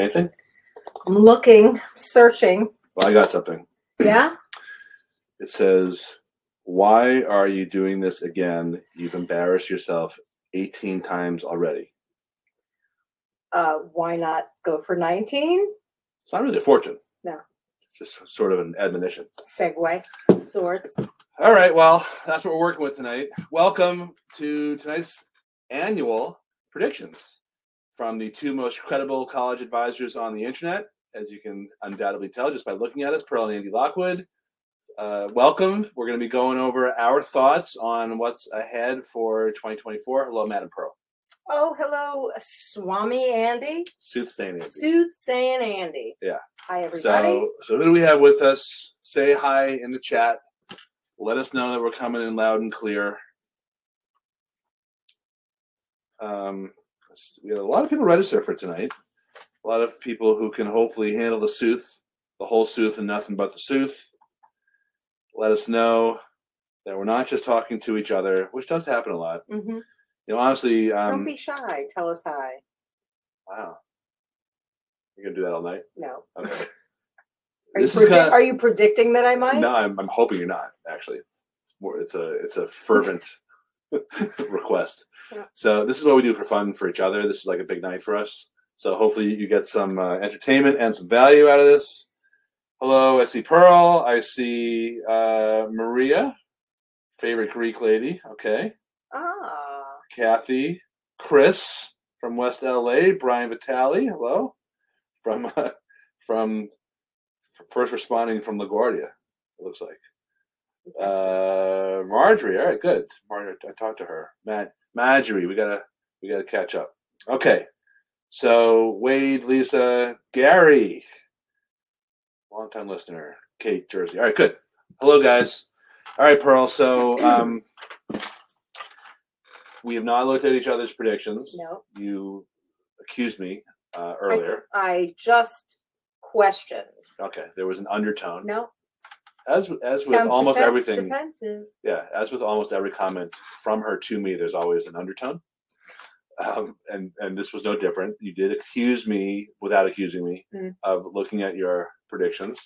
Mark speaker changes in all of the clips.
Speaker 1: Anything?
Speaker 2: I'm looking, searching.
Speaker 1: Well, I got something.
Speaker 2: Yeah.
Speaker 1: It says, "Why are you doing this again? You've embarrassed yourself 18 times already."
Speaker 2: Uh, why not go for 19?
Speaker 1: It's not really a fortune.
Speaker 2: No.
Speaker 1: It's just sort of an admonition.
Speaker 2: Segway sorts.
Speaker 1: All right, well, that's what we're working with tonight. Welcome to tonight's annual predictions from the two most credible college advisors on the internet, as you can undoubtedly tell just by looking at us, Pearl and Andy Lockwood. Uh, welcome. We're going to be going over our thoughts on what's ahead for 2024. Hello, Madam Pearl.
Speaker 2: Oh, hello, Swami Andy.
Speaker 1: Soothsaying Andy.
Speaker 2: Soothsaying Andy.
Speaker 1: Yeah.
Speaker 2: Hi, everybody.
Speaker 1: So, so who do we have with us? Say hi in the chat. Let us know that we're coming in loud and clear. Um, we have a lot of people register for tonight. A lot of people who can hopefully handle the sooth, the whole sooth, and nothing but the sooth. Let us know that we're not just talking to each other, which does happen a lot.
Speaker 2: hmm
Speaker 1: You know, honestly, um,
Speaker 2: Don't be shy. Tell us hi.
Speaker 1: wow, you're gonna do that all night.
Speaker 2: No.
Speaker 1: Okay.
Speaker 2: Are, you,
Speaker 1: is
Speaker 2: predi-
Speaker 1: kinda-
Speaker 2: are you predicting that I might?
Speaker 1: No, I'm, I'm hoping you're not. Actually, it's more. It's a it's a fervent request.
Speaker 2: Yeah.
Speaker 1: So this is what we do for fun for each other. This is like a big night for us. So hopefully you get some uh, entertainment and some value out of this. Hello, I see Pearl. I see uh, Maria, favorite Greek lady. Okay,
Speaker 2: Ah.
Speaker 1: Kathy, Chris from West LA, Brian Vitale. Hello, from uh, from first responding from LaGuardia. It looks like. Uh, Marjorie. All right, good. Marjorie, I talked to her. Matt, Marjorie, we gotta we gotta catch up. Okay, so Wade, Lisa, Gary, long time listener, Kate, Jersey. All right, good. Hello, guys. All right, Pearl. So um, we have not looked at each other's predictions.
Speaker 2: no.
Speaker 1: You accused me uh,
Speaker 2: I-
Speaker 1: earlier.
Speaker 2: I, just questioned.
Speaker 1: Okay, there was an undertone.
Speaker 2: No.
Speaker 1: As as with
Speaker 2: Sounds
Speaker 1: almost
Speaker 2: defen-
Speaker 1: everything,
Speaker 2: Defensive.
Speaker 1: yeah, as with almost every comment from her to me, there's always an undertone. Um, and and this was no different. You did accuse me without accusing me
Speaker 2: Mm.
Speaker 1: of looking at your predictions.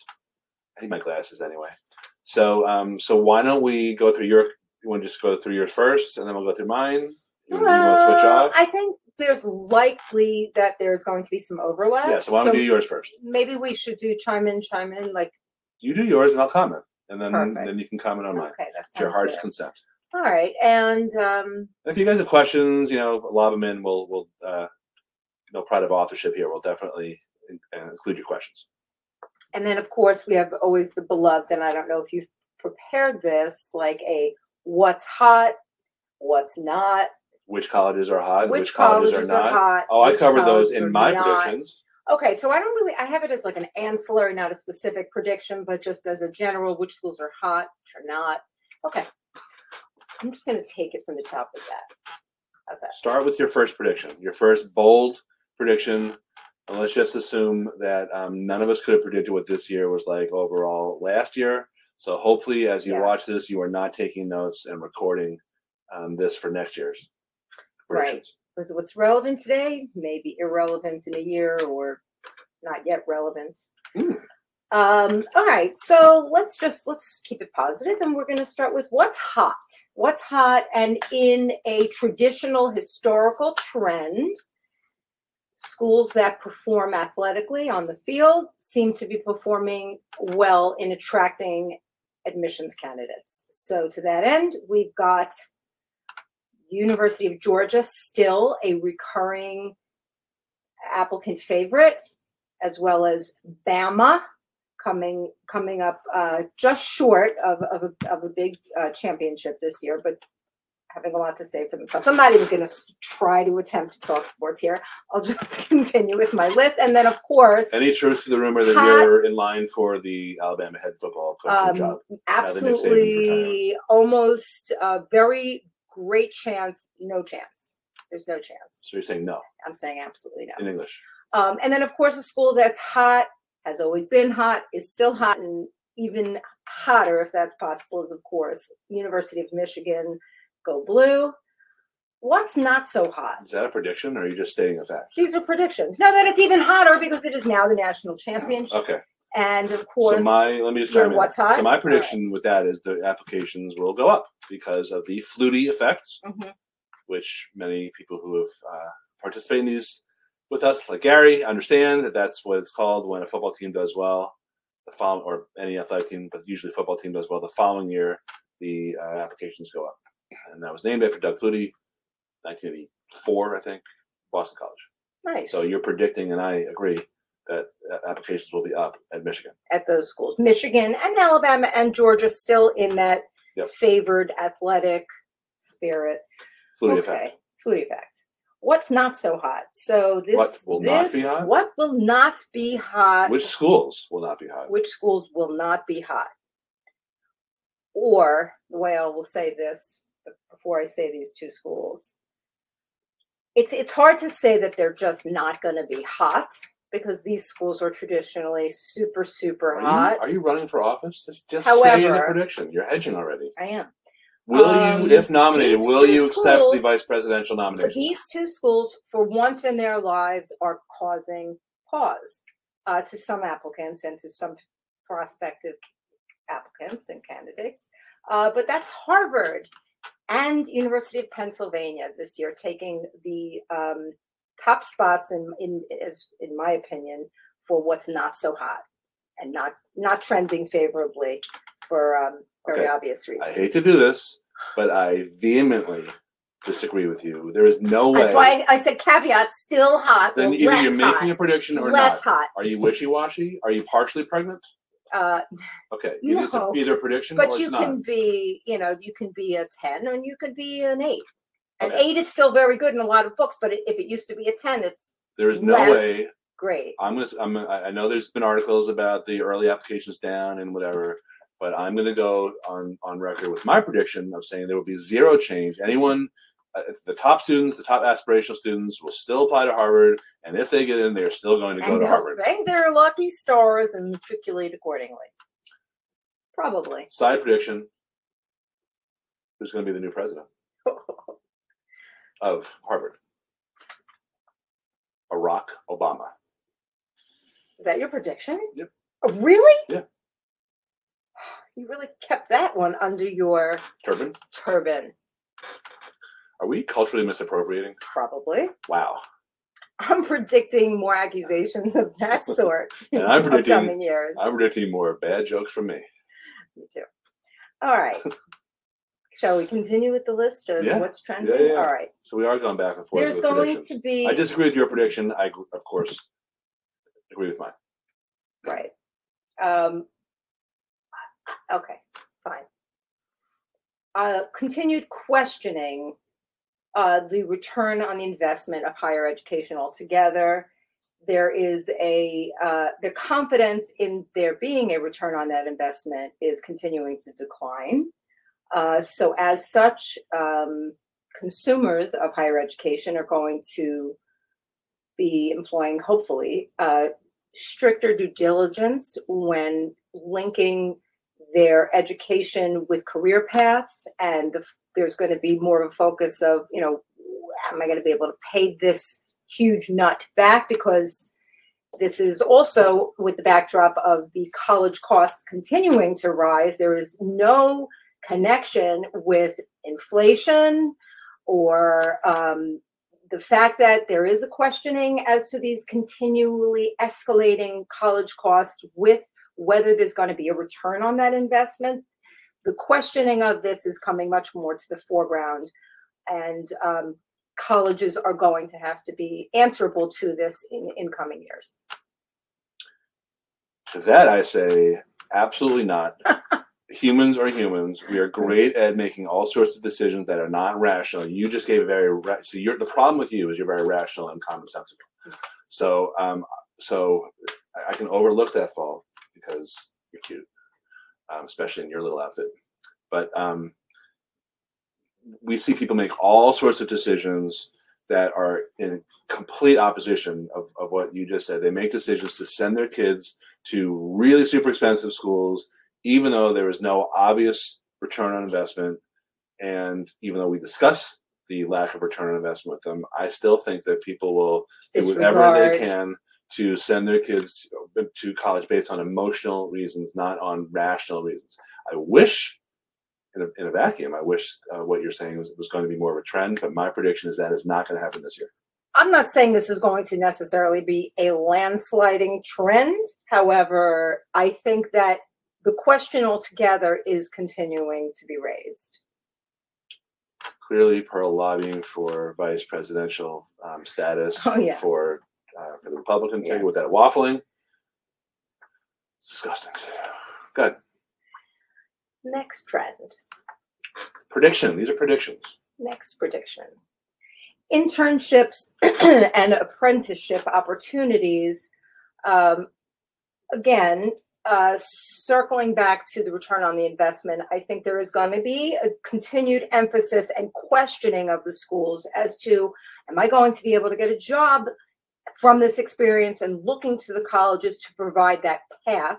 Speaker 1: I need my glasses anyway. So um, so why don't we go through your? You want to just go through yours first, and then we'll go through mine. You, want to switch
Speaker 2: Uh,
Speaker 1: off?
Speaker 2: I think there's likely that there's going to be some overlap.
Speaker 1: yeah. So why don't we do yours first?
Speaker 2: maybe we should do chime in, chime in, like
Speaker 1: You do yours, and I'll comment, and then
Speaker 2: Perfect.
Speaker 1: then you can comment on mine.
Speaker 2: okay, that's
Speaker 1: your heart's
Speaker 2: good.
Speaker 1: consent.
Speaker 2: All right, and um,
Speaker 1: if you guys have questions, you know, lob them in. We'll, we'll, uh, no pride of authorship here. We'll definitely in- uh, include your questions.
Speaker 2: and then of course we have always the beloved, and I don't know if you've prepared this like a what's hot, what's not,
Speaker 1: Which colleges are hot?
Speaker 2: which,
Speaker 1: Which, colleges,
Speaker 2: colleges
Speaker 1: are not?
Speaker 2: hot.
Speaker 1: oh, I covered those in my
Speaker 2: not.
Speaker 1: predictions.
Speaker 2: Okay, so I don't really I have it as like an ancillary, not a specific prediction, but just as a general, which schools are hot, which are not. Okay. I'm just gonna take it from the top of that. How's that?
Speaker 1: Start with your first prediction. Your first bold prediction. And let's just assume that um, none of us could have predicted what this year was like overall last year. So hopefully, as you
Speaker 2: Yeah.
Speaker 1: watch this, you are not taking notes and recording um, this for next year's
Speaker 2: Right. Was what's relevant today, maybe irrelevant in a year or not yet relevant.
Speaker 1: Hmm.
Speaker 2: Um, all right, so let's just let's keep it positive and we're gonna start with what's hot. What's hot and in a traditional historical trend, schools that perform athletically on the field seem to be performing well in attracting admissions candidates. So to that end, we've got University of Georgia still a recurring applicant favorite, as well as Bama coming coming up uh, just short of, of, a, of a big uh, championship this year, but having a lot to say for themselves. I'm not even going to try to attempt to talk sports here. I'll just continue with my list, and then of course,
Speaker 1: Any truth to the rumor that
Speaker 2: Hot-
Speaker 1: you're in line for the Alabama head football coaching
Speaker 2: um,
Speaker 1: job? now that Nick Saban's
Speaker 2: absolutely, almost a very great chance, no chance. There's no chance.
Speaker 1: So you're saying no
Speaker 2: I'm saying absolutely no.
Speaker 1: in English.
Speaker 2: Um, and then, of course, a school that's hot, has always been hot, is still hot, and even hotter, if that's possible, is, of course, University of Michigan, go blue. what's not so hot?
Speaker 1: Is that a prediction, or are you just stating a fact?
Speaker 2: These are predictions. No, that it's even hotter because it is now the national championship,
Speaker 1: Okay.
Speaker 2: And of course, So
Speaker 1: my let me just chime in.
Speaker 2: what's hot?
Speaker 1: So my
Speaker 2: All right.
Speaker 1: prediction with that is the applications will go up because of the flutie effects,
Speaker 2: Mhm.
Speaker 1: which many people who have uh, participated in these with us, like Gary, understand that that's what it's called when a football team does well. The follow or any athletic team, but usually football team does well. The following year, the uh, applications go up, and that was named after Doug Flutie, 1984, I think, Boston College.
Speaker 2: nice
Speaker 1: So you're predicting, and I agree, that uh, applications will be up at Michigan.
Speaker 2: at those schools. Michigan and Alabama and Georgia still in that
Speaker 1: Yep.
Speaker 2: favored athletic spirit.
Speaker 1: Flutie
Speaker 2: okay,
Speaker 1: effect.
Speaker 2: flutie effect. What's not so hot? So this
Speaker 1: What will not be hot?
Speaker 2: What will not be hot?
Speaker 1: Which schools will not be hot?
Speaker 2: which schools will not be hot. Or the way I will say this before I say these two schools, it's it's hard to say that they're just not going to be hot because these schools are traditionally super super
Speaker 1: Are
Speaker 2: hot.
Speaker 1: you, are you running for office? Just, just say the
Speaker 2: However-
Speaker 1: prediction. You're hedging already.
Speaker 2: I am.
Speaker 1: Will
Speaker 2: Um,
Speaker 1: you, if nominated, will you accept the vice presidential nomination?
Speaker 2: these two schools, for once in their lives, are causing pause uh, to some applicants and to some prospective applicants and candidates. Uh, but that's Harvard and University of Pennsylvania this year taking the um, top spots in, in, as, in my opinion, for what's not so hot and not not trending favorably for um, very
Speaker 1: Okay.
Speaker 2: obvious reasons.
Speaker 1: I hate to do this, but I vehemently disagree with you. There is no way.
Speaker 2: That's why I said caveat, still hot.
Speaker 1: then either you're making
Speaker 2: hot.
Speaker 1: a prediction or
Speaker 2: less
Speaker 1: not.
Speaker 2: hot.
Speaker 1: Are you wishy-washy? Are you partially pregnant?
Speaker 2: Uh,
Speaker 1: Okay, either, it's a- either prediction
Speaker 2: but
Speaker 1: or
Speaker 2: you
Speaker 1: not.
Speaker 2: can be, you know, you can be a 10 and you could be an 8. An
Speaker 1: Okay.
Speaker 2: 8 is still very good in a lot of books, but if it used to be a 10, it's
Speaker 1: There is no
Speaker 2: less-
Speaker 1: way
Speaker 2: great.
Speaker 1: I'm gonna. I'm. I I know there's been articles about the early applications down and whatever, but I'm gonna go on on record with my prediction of saying there will be zero change. Anyone, uh, the top students, the top aspirational students, will still apply to Harvard, and if they get in, they're still going to go
Speaker 2: and
Speaker 1: to
Speaker 2: they'll
Speaker 1: Harvard.
Speaker 2: thank their lucky stars and matriculate accordingly. Probably.
Speaker 1: Side prediction: Who's going to be the new president of Harvard? Barack Obama.
Speaker 2: Is that your prediction?
Speaker 1: Yep.
Speaker 2: Oh, really?
Speaker 1: Yeah.
Speaker 2: You really kept that one under your
Speaker 1: Turban.
Speaker 2: turban,
Speaker 1: Are we culturally misappropriating?
Speaker 2: probably.
Speaker 1: Wow.
Speaker 2: I'm predicting more accusations of that sort
Speaker 1: And
Speaker 2: in
Speaker 1: I'm predicting-
Speaker 2: upcoming years.
Speaker 1: I'm predicting more bad jokes from me.
Speaker 2: Me too. All right. Shall we continue with the list of
Speaker 1: Yeah.
Speaker 2: what's trending?
Speaker 1: yeah.
Speaker 2: All right.
Speaker 1: So we are going back and forth.
Speaker 2: There's
Speaker 1: with
Speaker 2: going
Speaker 1: predictions.
Speaker 2: to be
Speaker 1: I disagree with your prediction. I, gr- of course, agree with mine.
Speaker 2: right. Um, okay, fine. Uh, continued questioning uh, the return on the investment of higher education altogether. There is a uh, the confidence in there being a return on that investment is continuing to decline. Uh, so, as such, um, consumers of higher education are going to be employing, hopefully, uh, stricter due diligence when linking their education with career paths and the, there's going to be more of a focus of you know am i going to be able to pay this huge nut back? Because this is also with the backdrop of the college costs continuing to rise there is no connection with inflation or um, the fact that there is a questioning as to these continually escalating college costs with whether there's going to be a return on that investment. The questioning of this is coming much more to the foreground, and um, colleges are going to have to be answerable to this in, in coming years.
Speaker 1: To that, I say absolutely not. humans are humans. We are great at making all sorts of decisions that are not rational. You just gave a very ra- so. You're the problem with you is you're very rational and commonsensical. So, um, so I- I can overlook that fault because you're cute, um, especially in your little outfit. But um, we see people make all sorts of decisions that are in complete opposition of, of what you just said. They make decisions to send their kids to really super expensive schools, even though there is no obvious return on investment. And even though we discuss the lack of return on investment with them. I still think that people will do whatever they can to send their kids to college based on emotional reasons, not on rational reasons. I wish, in a, in a vacuum, I wish uh, what you're saying was, was going to be more of a trend, but my prediction is that is not going to happen this year.
Speaker 2: I'm not saying this is going to necessarily be a landsliding trend. However, I think that the question altogether is continuing to be raised.
Speaker 1: Clearly, Pearl lobbying for vice presidential um, status
Speaker 2: Oh, yeah.
Speaker 1: for uh, for the Republican ticket with that waffling. It's disgusting. Good
Speaker 2: Next trend.
Speaker 1: prediction. These are predictions.
Speaker 2: Next prediction. Internships and apprenticeship opportunities. Um, again, uh, circling back to the return on the investment, I think there is going to be a continued emphasis and questioning of the schools as to am I going to be able to get a job from this experience and looking to the colleges to provide that path.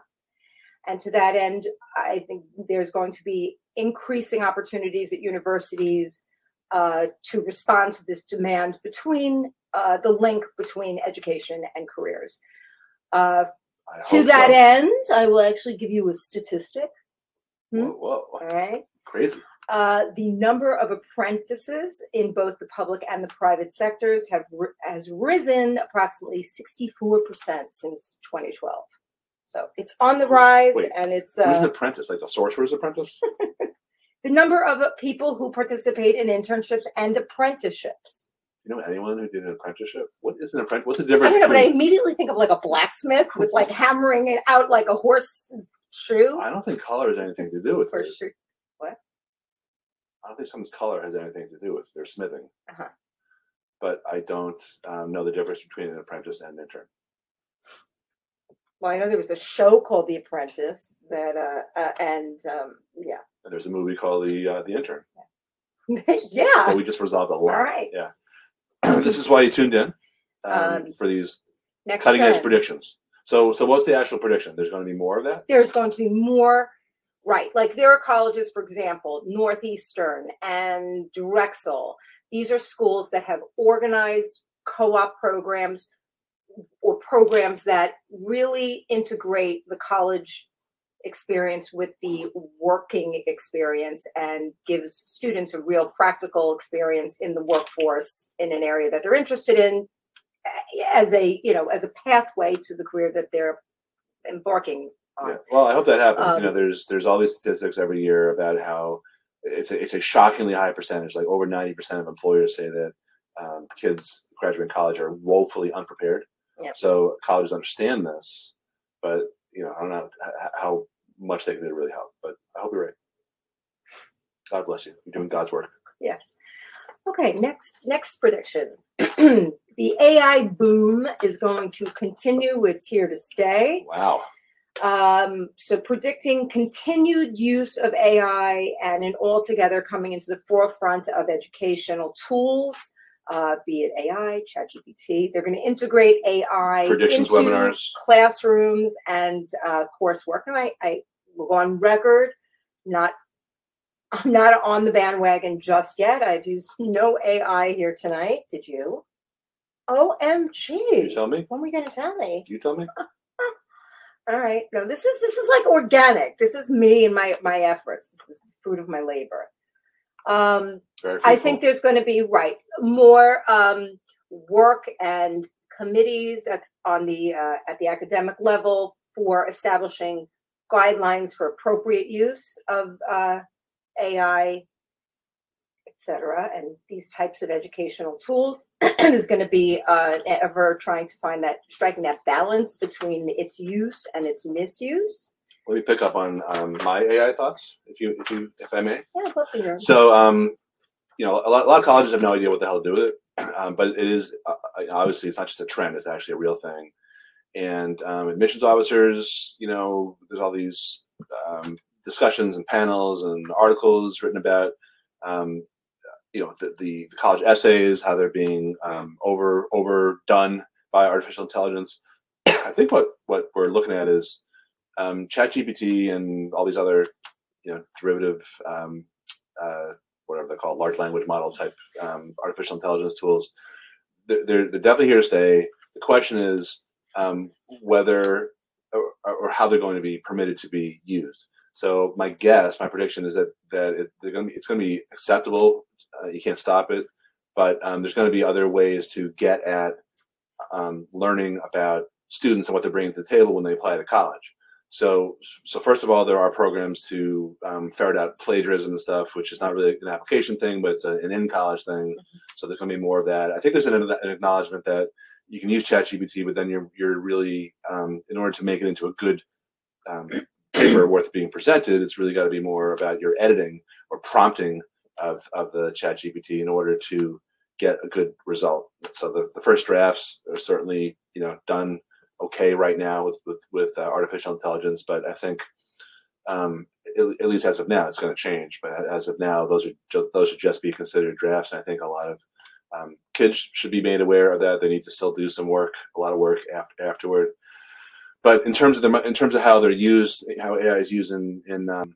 Speaker 2: And to that end, I think there's going to be increasing opportunities at universities uh, to respond to this demand between uh, the link between education and careers. Uh, to that
Speaker 1: so.
Speaker 2: end, I will actually give you a statistic.
Speaker 1: Whoa, whoa,
Speaker 2: All right.
Speaker 1: crazy.
Speaker 2: Uh, the number of apprentices in both the public and the private sectors have has risen approximately 64% since 2012. So it's on the rise,
Speaker 1: Wait,
Speaker 2: and it's
Speaker 1: Who's
Speaker 2: uh,
Speaker 1: an apprentice? Like the sorcerer's apprentice?
Speaker 2: the number of people who participate in internships and apprenticeships.
Speaker 1: You know anyone who did an apprenticeship? What is an apprentice? What's the difference?
Speaker 2: I don't know, but I immediately think of like a blacksmith with like hammering it out like a horse's shoe.
Speaker 1: I don't think color has anything to do with
Speaker 2: Or
Speaker 1: it.
Speaker 2: shoe. What?
Speaker 1: I don't think someone's color has anything to do with their smithing.
Speaker 2: Uh-huh.
Speaker 1: But I don't um, know the difference between an apprentice and an intern.
Speaker 2: Well, I know there was a show called The Apprentice that, uh, uh and um, yeah,
Speaker 1: And there's a movie called The uh, The Intern.
Speaker 2: yeah.
Speaker 1: So we just resolved a lot.
Speaker 2: All right.
Speaker 1: Yeah. this is why you tuned in um,
Speaker 2: Um,
Speaker 1: for these
Speaker 2: Next
Speaker 1: cutting edge
Speaker 2: trend.
Speaker 1: predictions. So, so what's the actual prediction? There's going to be more of that.
Speaker 2: There's going to be more, right? Like there are colleges, for example, Northeastern and Drexel. These are schools that have organized co-op programs or programs that really integrate the college experience with the working experience and gives students a real practical experience in the workforce in an area that they're interested in as a you know as a pathway to the career that they're embarking on
Speaker 1: Yeah. Well, I hope that happens. you know,
Speaker 2: Um,
Speaker 1: there's there's all these statistics every year about how it's a, it's a shockingly high percentage. Like over ninety percent of employers say that um, kids graduating college are woefully unprepared.
Speaker 2: Yeah.
Speaker 1: So colleges understand this, but you know, I don't know how much they can do to really help. But I hope you're right. God bless you. You're doing God's work.
Speaker 2: Yes. Okay, next next prediction. the AI boom is going to continue. It's here to stay.
Speaker 1: Wow.
Speaker 2: Um, so predicting continued use of AI and an altogether coming into the forefront of educational tools, uh, be it AI, ChatGPT. They're going to integrate AI
Speaker 1: Predictions
Speaker 2: into
Speaker 1: webinars.
Speaker 2: classrooms and uh, coursework. And I, I on record, not I'm not on the bandwagon just yet. I've used no AI here tonight. Did you? OMG.
Speaker 1: You tell me.
Speaker 2: When are we going to tell me?
Speaker 1: You tell me.
Speaker 2: All right. No, this is this is like organic. This is me and my my efforts. This is the fruit of my labor. Um, I think there's going to be right more um, work and committees at on the uh, at the academic level for establishing guidelines for appropriate use of uh, AI, etc., and these types of educational tools. is going to be uh, ever trying to find that striking that balance between its use and its misuse.
Speaker 1: Let me pick up on um, my AI thoughts, if you, if you, if I may.
Speaker 2: Yeah, I'd love to hear.
Speaker 1: So, um, you know, a lot, a lot of colleges have no idea what the hell to do with it, um, but it is uh, obviously it's not just a trend; it's actually a real thing. And um, admissions officers, you know, there's all these um, discussions and panels and articles written about, um, you know, the, the, college essays, how they're being um, over overdone by artificial intelligence. I think what what we're looking at is um, ChatGPT and all these other, you know, derivative um, uh, whatever they call large language model type um, artificial intelligence tools. They're, they're, definitely here to stay. The question is um, whether or, or, how they're going to be permitted to be used. So my guess, my prediction is that that it, going to be, it's going to be acceptable. Uh, you can't stop it, but um, there's going to be other ways to get at um, learning about students and what they're bringing to the table when they apply to college. So, so first of all, there are programs to um, ferret out plagiarism and stuff, which is not really an application thing, but it's a, an in-college thing. Mm-hmm. So there's going to be more of that. I think there's an, an acknowledgement that you can use ChatGPT, but then you're you're really um, in order to make it into a good um, paper worth being presented, it's really got to be more about your editing or prompting of of the ChatGPT in order to get a good result. So the, the first drafts are certainly you know done okay right now with with, with uh, artificial intelligence, but I think um, at, least as of now, it's going to change. But as of now, those are those should just be considered drafts. And I think a lot of um, kids should be made aware of that. They need to still do some work, a lot of work after, afterward. But in terms of the in terms of how they're used, how AI is used in in um,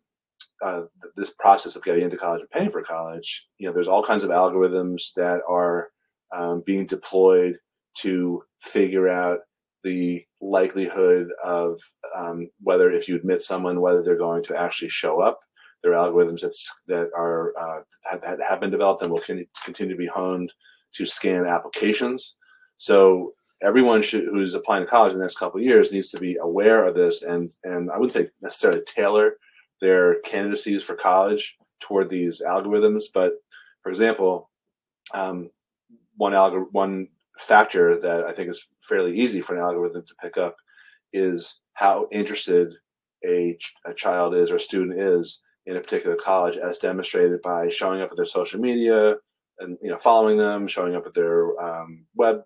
Speaker 1: uh, this process of getting into college and paying for college, you know, there's all kinds of algorithms that are um, being deployed to figure out the likelihood of um, whether if you admit someone whether they're going to actually show up there are algorithms that's, that are uh, have, have been developed and will continue to be honed to scan applications. So everyone should, who's applying to college in the next couple of years needs to be aware of this and and i wouldn't say necessarily tailor their candidacies for college toward these algorithms but for example um, one algor- one factor that I think is fairly easy for an algorithm to pick up is how interested a, a child is or student is in a particular college, as demonstrated by showing up at their social media and you know following them, showing up at their um, web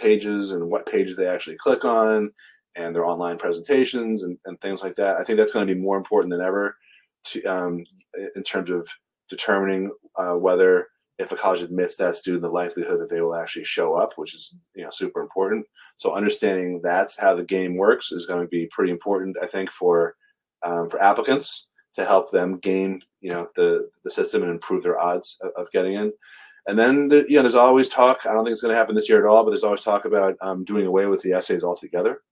Speaker 1: pages and what pages they actually click on, and their online presentations and, and things like that. I think that's going to be more important than ever to um, in terms of determining uh, whether if a college admits that student, the likelihood that they will actually show up, which is you know super important. So understanding that's how the game works is going to be pretty important, I think, for um, for applicants to help them gain you know the the system and improve their odds of, of getting in. And then the, you know, there's always talk. I don't think it's going to happen this year at all, but there's always talk about um, doing away with the essays altogether,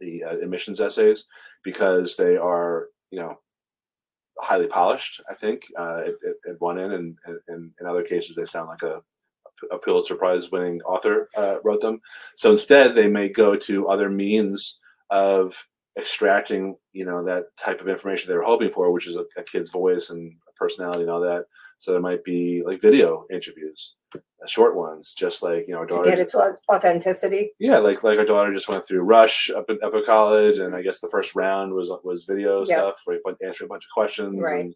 Speaker 1: the uh, admissions essays, because they are you know highly polished. I think uh, at, at, one end, and, and, in other cases they sound like a, a Pulitzer Prize winning author uh, wrote them. So instead, they may go to other means of extracting, you know, that type of information they were hoping for, which is a, a kid's voice and personality and all that. So there might be like video interviews, uh, short ones, just like you know,
Speaker 2: to get it to authenticity.
Speaker 1: Yeah, like like our daughter just went through Rush up at, up at college, and I guess the first round was was video yep. stuff, where you answer a bunch of questions.
Speaker 2: Right.
Speaker 1: And,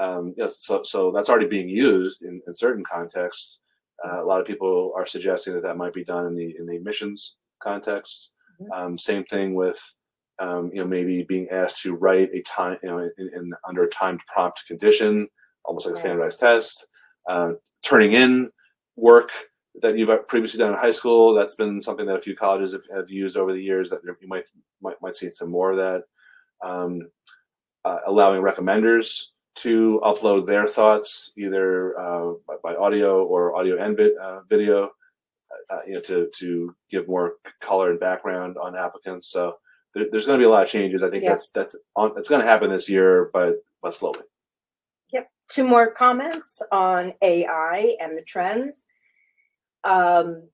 Speaker 1: um, yes, so so that's already being used in, in certain contexts. Uh, a lot of people are suggesting that that might be done in the in the admissions context. Mm-hmm. Um, same thing with um, you know maybe being asked to write a time you know in, in under a timed prompt condition almost like a standardized test. Um, turning in work that you've previously done in high school. That's been something that a few colleges have, have used over the years. That you might might, might see some more of that. Um, uh, allowing recommenders to upload their thoughts either uh, by, by, audio or audio and uh, video, uh, you know, to to give more color and background on applicants. So there, there's going to be a lot of changes. I think yeah. that's that's on, it's going to happen this year, but but slowly Yep.
Speaker 2: two more comments on AI and the trends. Um,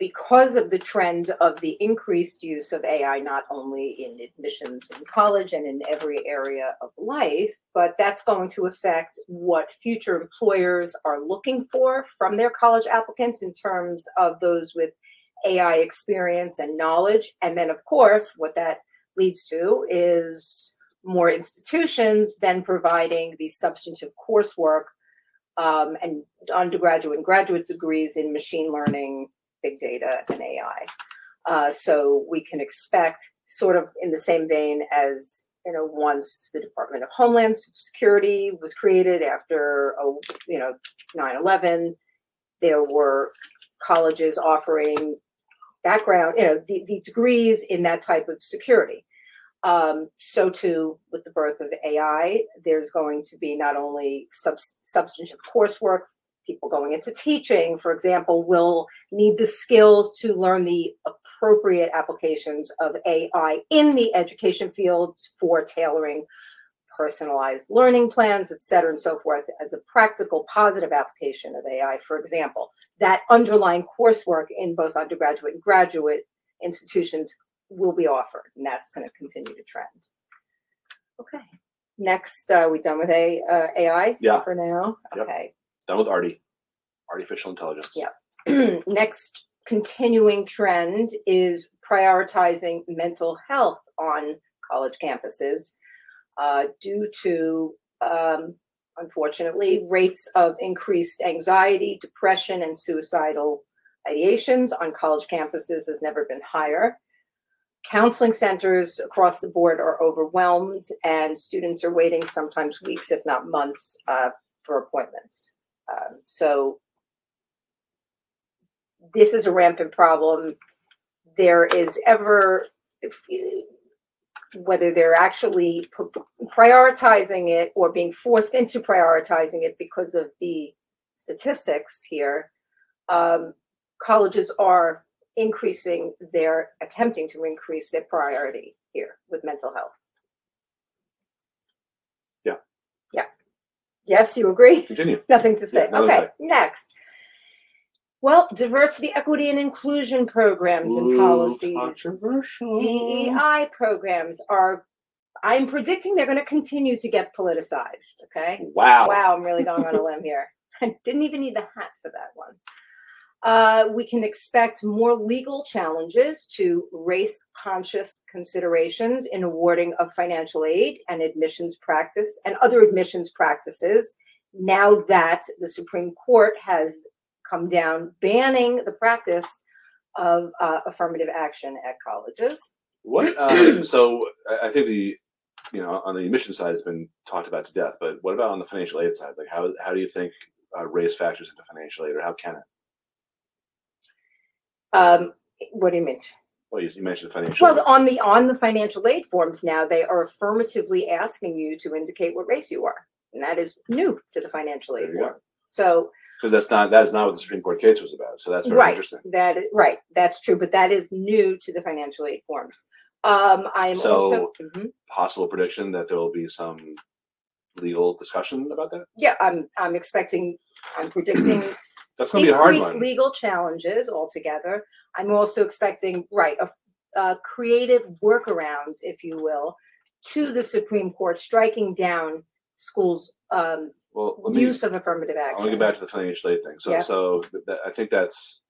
Speaker 2: because of the trend of the increased use of AI, not only in admissions in college and in every area of life, but that's going to affect what future employers are looking for from their college applicants in terms of those with AI experience and knowledge. And then, of course, what that leads to is more institutions then providing the substantive coursework um, and undergraduate and graduate degrees in machine learning, big data, and AI. Uh, so we can expect, sort of in the same vein as you know, once the Department of Homeland Security was created after, oh, you know, 9/11, there were colleges offering background, you know, the, the degrees in that type of security. Um, so too with the birth of AI, there's going to be not only sub- substantive coursework, people going into teaching, for example, will need the skills to learn the appropriate applications of AI in the education field for tailoring personalized learning plans, et cetera, and so forth, as a practical positive application of AI. For example, that underlying coursework in both undergraduate and graduate institutions will be offered, and that's going to continue to trend. Okay. Next, uh, we done with a uh, AI
Speaker 1: Yeah.
Speaker 2: for now.
Speaker 1: Yep.
Speaker 2: Okay.
Speaker 1: Done with Artie, artificial intelligence.
Speaker 2: Yeah. Next continuing trend is prioritizing mental health on college campuses uh, due to, um, unfortunately, rates of increased anxiety, depression, and suicidal ideations on college campuses has never been higher. Counseling centers across the board are overwhelmed, and students are waiting sometimes weeks, if not months, uh, for appointments. Um, so this is a rampant problem. There is ever, if, whether they're actually pr- prioritizing it or being forced into prioritizing it because of the statistics here, um, colleges are increasing their, attempting to increase their priority here with mental health.
Speaker 1: Yeah.
Speaker 2: Yeah. Yes, you agree?
Speaker 1: Continue.
Speaker 2: Nothing to say.
Speaker 1: Yeah,
Speaker 2: okay,
Speaker 1: say.
Speaker 2: next. Well, diversity, equity, and inclusion programs and
Speaker 1: Ooh,
Speaker 2: policies.
Speaker 1: Controversial.
Speaker 2: DEI programs are, I'm predicting they're going to continue to get politicized. Okay.
Speaker 1: Wow.
Speaker 2: Wow, I'm really going on a limb here. I didn't even need the hat for that one. Uh, we can expect more legal challenges to race conscious considerations in awarding of financial aid and admissions practice and other admissions practices now that the Supreme Court has come down banning the practice of uh, affirmative action at colleges.
Speaker 1: What? Um, so I- think the, you know, on the admission side, it's been talked about to death. But what about on the financial aid side? Like, how how do you think uh, race factors into financial aid, or how can it?
Speaker 2: Um, what do you mean?
Speaker 1: Well, you, you mentioned financial.
Speaker 2: Well,
Speaker 1: aid.
Speaker 2: on the on the financial aid forms now, they are affirmatively asking you to indicate what race you are, and that is new to the financial aid
Speaker 1: There you go.
Speaker 2: form. So
Speaker 1: because that's not that's not what the Supreme Court case was about. So that's very
Speaker 2: right,
Speaker 1: interesting.
Speaker 2: that is, right, that's true, but that is new to the financial aid forms. Um, I am also
Speaker 1: So-
Speaker 2: Mhm.
Speaker 1: Possible prediction that there will be some legal discussion about that.
Speaker 2: yeah, I'm I'm expecting, I'm predicting
Speaker 1: That's going to be a hard one.
Speaker 2: legal challenges altogether. I'm also expecting, right, a, a creative workarounds, if you will, to the Supreme Court striking down schools' um,
Speaker 1: Well, let me.
Speaker 2: use of affirmative action.
Speaker 1: I want to get back to the financial aid thing. So,
Speaker 2: Yeah.
Speaker 1: so that, I think that's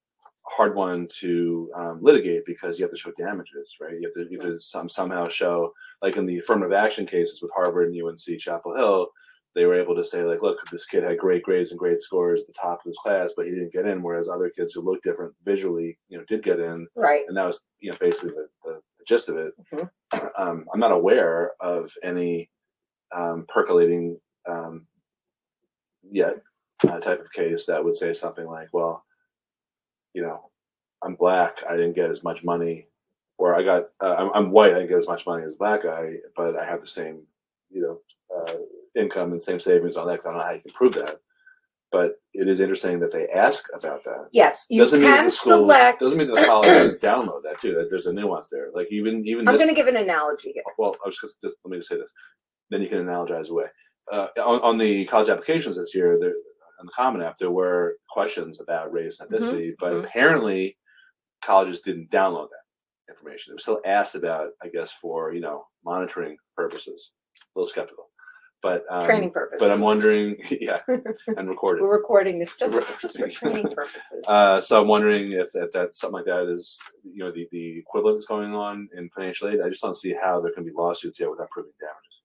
Speaker 1: a hard one to um, litigate because you have to show damages, right? You have to, you have to some, somehow show, like in the affirmative action cases with Harvard and UNC Chapel Hill, they were able to say, like, look, this kid had great grades and great scores at the top of his class, but he didn't get in, whereas other kids who looked different visually, you know, did get in,
Speaker 2: Right.
Speaker 1: and that was, you know, basically the, the gist of it.
Speaker 2: Mhm.
Speaker 1: Um, I'm not aware of any um, percolating um, yet uh, type of case that would say something like, well, you know, I'm black, I didn't get as much money, or I got, uh, I'm, I'm white, I didn't get as much money as a black guy, but I have the same, you know, uh, income and same savings on that. I don't know how you can prove that. But it is interesting that they ask about that.
Speaker 2: Yes, you
Speaker 1: doesn't mean
Speaker 2: can
Speaker 1: the school
Speaker 2: select.
Speaker 1: doesn't mean that the colleges download that too. That there's a nuance there. Like even even
Speaker 2: I'm going to give an analogy here.
Speaker 1: well, I was just, just let me just say this. Then you can analogize away. Uh, on, on the college applications this year, there, on the Common App, there were questions about race and ethnicity, but
Speaker 2: mhm.
Speaker 1: apparently colleges didn't download that information. It was still asked about, I guess, for you know monitoring purposes. A little skeptical, but um,
Speaker 2: training purposes.
Speaker 1: But I'm wondering, yeah, and recorded.
Speaker 2: We're recording this just,
Speaker 1: Right.
Speaker 2: just for training purposes.
Speaker 1: Uh, so I'm wondering if that, that something like that is, you know, the, the equivalent is going on in financial aid. I just don't see how there can be lawsuits yet without proving damages.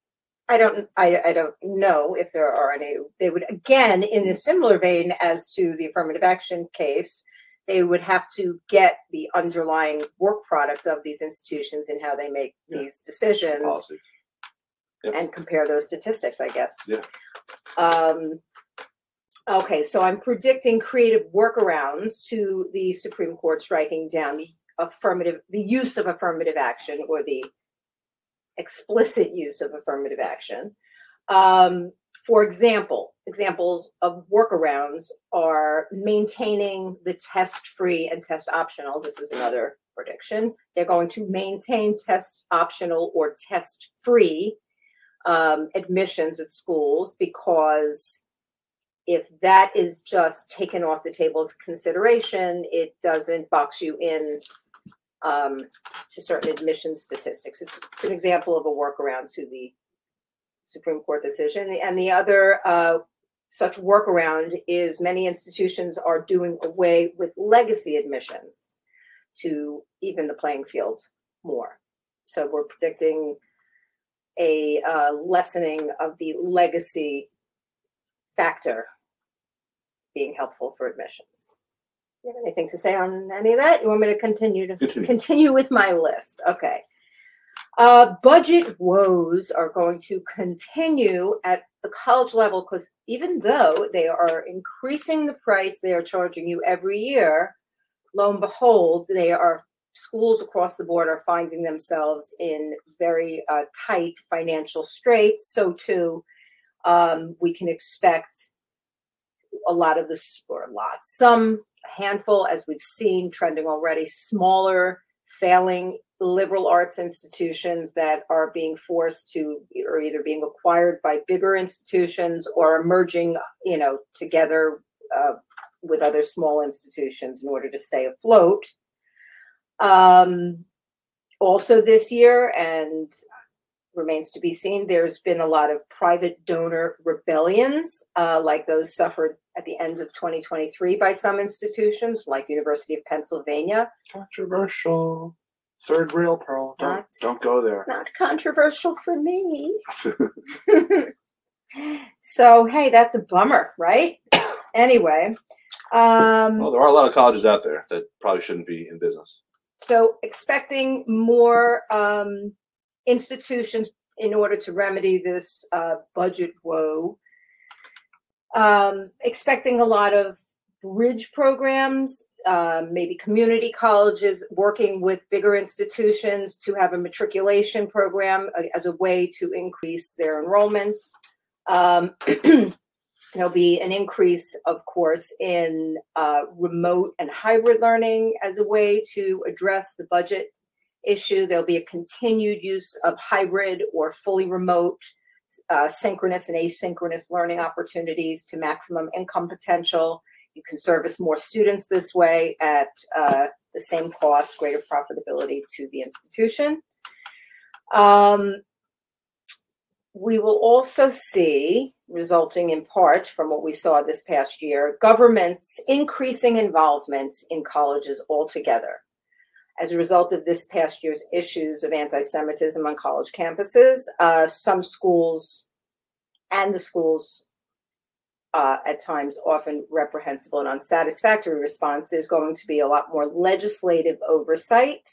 Speaker 2: I don't, I, I don't know if there are any. They would again, in a similar vein as to the affirmative action case, they would have to get the underlying work product of these institutions and how they make
Speaker 1: Yeah.
Speaker 2: these decisions
Speaker 1: Policy.
Speaker 2: and compare those statistics. I guess.
Speaker 1: Yeah.
Speaker 2: Um, okay, so I'm predicting creative workarounds to the Supreme Court striking down the affirmative, the use of affirmative action or the explicit use of affirmative action. Um, for example, examples of workarounds are maintaining the test free and test optional. This is another prediction. They're going to maintain test optional or test free um, admissions at schools because if that is just taken off the table as consideration, it doesn't box you in um, to certain admission statistics. It's, it's an example of a workaround to the Supreme Court decision. And the other uh, such workaround is many institutions are doing away with legacy admissions to even the playing field more. So we're predicting a uh, lessening of the legacy factor being helpful for admissions. You have anything to say on any of that? You want me to continue to
Speaker 1: Continue.
Speaker 2: continue with my list? Okay. Uh, budget woes are going to continue at the college level because even though they are increasing the price they are charging you every year, lo and behold, they are schools across the board are finding themselves in very uh, tight financial straits. So too, um, we can expect a lot of this, or a lot, some handful, as we've seen trending already, smaller, failing liberal arts institutions that are being forced to, or either being acquired by bigger institutions or emerging, you know, together uh, with other small institutions in order to stay afloat. Um, also, this year, and remains to be seen, there's been a lot of private donor rebellions, uh, like those suffered at the end of 2023 by some institutions, like University of Pennsylvania.
Speaker 1: Controversial. Third rail, Pearl. Don't,
Speaker 2: Not-
Speaker 1: don't go there.
Speaker 2: Not controversial for me. so, hey, that's a bummer, right? Anyway, um,
Speaker 1: Well, there are a lot of colleges out there that probably shouldn't be in business.
Speaker 2: So expecting more um, institutions in order to remedy this uh, budget woe. Um, expecting a lot of bridge programs, um, maybe community colleges working with bigger institutions to have a matriculation program uh, as a way to increase their enrollment. Um, There'll be an increase, of course, in uh, remote and hybrid learning as a way to address the budget issue. There'll be a continued use of hybrid or fully remote, uh, synchronous and asynchronous learning opportunities to maximum income potential. You can service more students this way at uh, the same cost, greater profitability to the institution. Um, we will also see, resulting in part from what we saw this past year, government's increasing involvement in colleges altogether. As a result of this past year's issues of anti Semitism on college campuses, uh, some schools and the schools uh, at times often reprehensible and unsatisfactory response, there's going to be a lot more legislative oversight,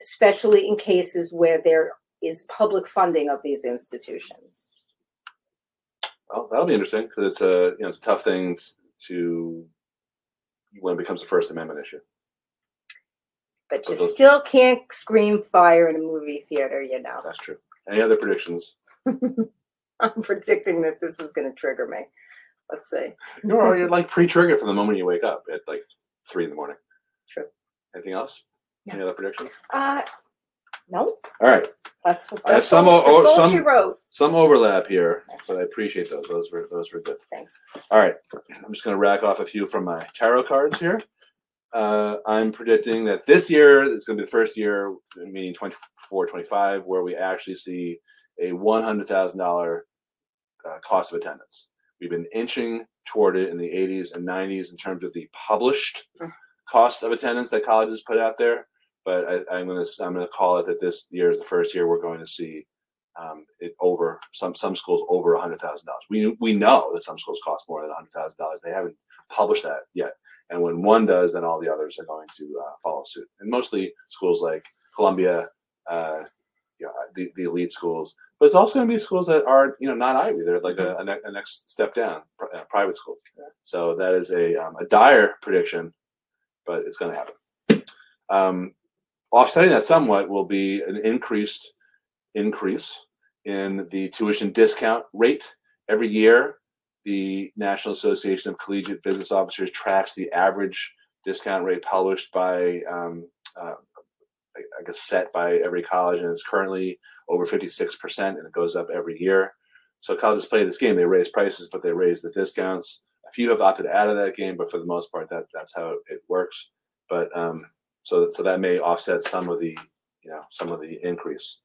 Speaker 2: especially in cases where there is public funding of these institutions.
Speaker 1: Well, that'll be interesting because it's a you know it's a tough thing to when it becomes a First Amendment issue.
Speaker 2: But you
Speaker 1: those-
Speaker 2: still can't scream fire in a movie theater, you know.
Speaker 1: That's true. Any other predictions?
Speaker 2: I'm predicting that this is going to trigger me. Let's see.
Speaker 1: You're, you're like pre-triggered from the moment you wake up at like three in the morning.
Speaker 2: True.
Speaker 1: Anything else? Any other predictions?
Speaker 2: Uh, no,
Speaker 1: All right.
Speaker 2: that's what.
Speaker 1: I have some
Speaker 2: all,
Speaker 1: o-
Speaker 2: that's
Speaker 1: some-
Speaker 2: she wrote.
Speaker 1: Some overlap here, but I appreciate those. Those were those were good.
Speaker 2: Thanks.
Speaker 1: All right. I'm just going to rack off a few from my tarot cards here. Uh, I'm predicting that this year it's going to be the first year, meaning 24, 25, where we actually see a $100,000 uh, cost of attendance. We've been inching toward it in the 80s and 90s in terms of the published cost of attendance that colleges put out there. But I, I'm going to I'm going to call it that this year is the first year we're going to see um, it over some some schools over a hundred thousand dollars. We we know that some schools cost more than a hundred thousand dollars. They haven't published that yet. And when one does, then all the others are going to uh, follow suit. And mostly schools like Columbia, uh, you know, the, the elite schools. But it's also going to be schools that are you know not Ivy. They're like a, a, ne- a next step down, pri- uh, private schools. So that is a um, a dire prediction, but it's going to happen. Um, offsetting that somewhat will be an increased increase in the tuition discount rate every year. The National Association of Collegiate Business Officers tracks the average discount rate published by, um, uh, I guess, set by every college, and it's currently over 56%, and it goes up every year. So colleges play this game. They raise prices, but they raise the discounts. A few have opted out of that game, but for the most part, that that's how it works. But um, so so that may offset some of the you know some of the increase.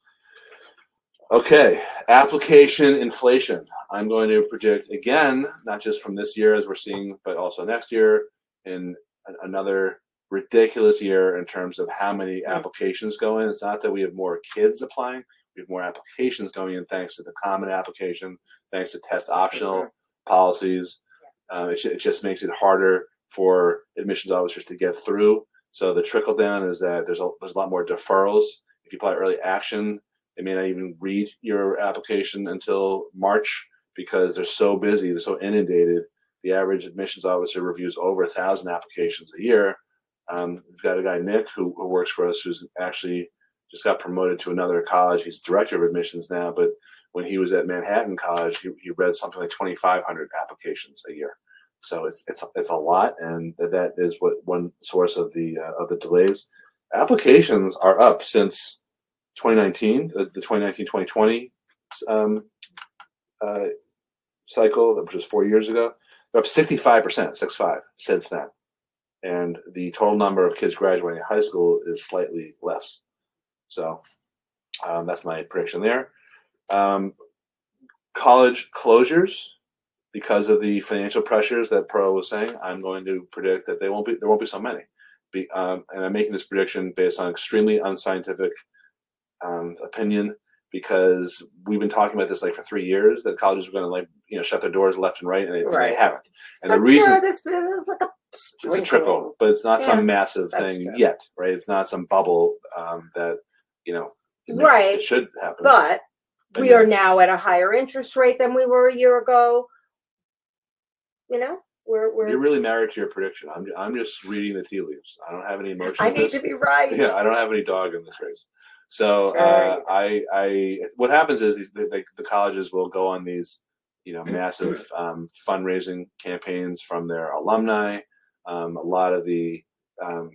Speaker 1: Okay, application inflation. I'm going to predict again, not just from this year as we're seeing, but also next year, in another ridiculous year in terms of how many
Speaker 2: Mm.
Speaker 1: applications go in. It's not that we have more kids applying; we have more applications going in thanks to the common application, thanks to test optional policies. Uh, it, it just makes it harder for admissions officers to get through. So the trickle down is that there's a, there's a lot more deferrals. If you apply early action, they may not even read your application until March because they're so busy, they're so inundated. The average admissions officer reviews over a thousand applications a year. Um, we've got a guy Nick who, who works for us who's actually just got promoted to another college. He's director of admissions now, but when he was at Manhattan College, he, he read something like 2,500 applications a year. So it's it's it's a lot, and that is what one source of the uh, of the delays. Applications are up since 2019, the, the 2019-2020 um, uh, cycle, which was four years ago. They're up 65 percent, six five, since then, and the total number of kids graduating high school is slightly less. So um, that's my prediction there. Um, college closures because of the financial pressures that Pearl was saying, I'm going to predict that they won't be there won't be so many. Be, um, and I'm making this prediction based on extremely unscientific um, opinion because we've been talking about this like for three years that colleges are going to like you know shut their doors left and right, and they,
Speaker 2: Right.
Speaker 1: they haven't. And the reason
Speaker 2: yeah, this is like a
Speaker 1: it's a trickle, but it's not
Speaker 2: Yeah,
Speaker 1: some massive thing
Speaker 2: true.
Speaker 1: yet, right? It's not some bubble um, that you know
Speaker 2: Right,
Speaker 1: it should happen.
Speaker 2: But
Speaker 1: And
Speaker 2: we are now at a higher interest rate than we were a year ago. You know, we're we're.
Speaker 1: You're really married to your prediction. I'm I'm just reading the tea leaves. I don't have any emotion.
Speaker 2: I need
Speaker 1: this.
Speaker 2: to be right.
Speaker 1: Yeah, I don't have any dog in this race. So uh, I I what happens is these the, the, colleges will go on these you know massive um, fundraising campaigns from their alumni. Um, a lot of the um,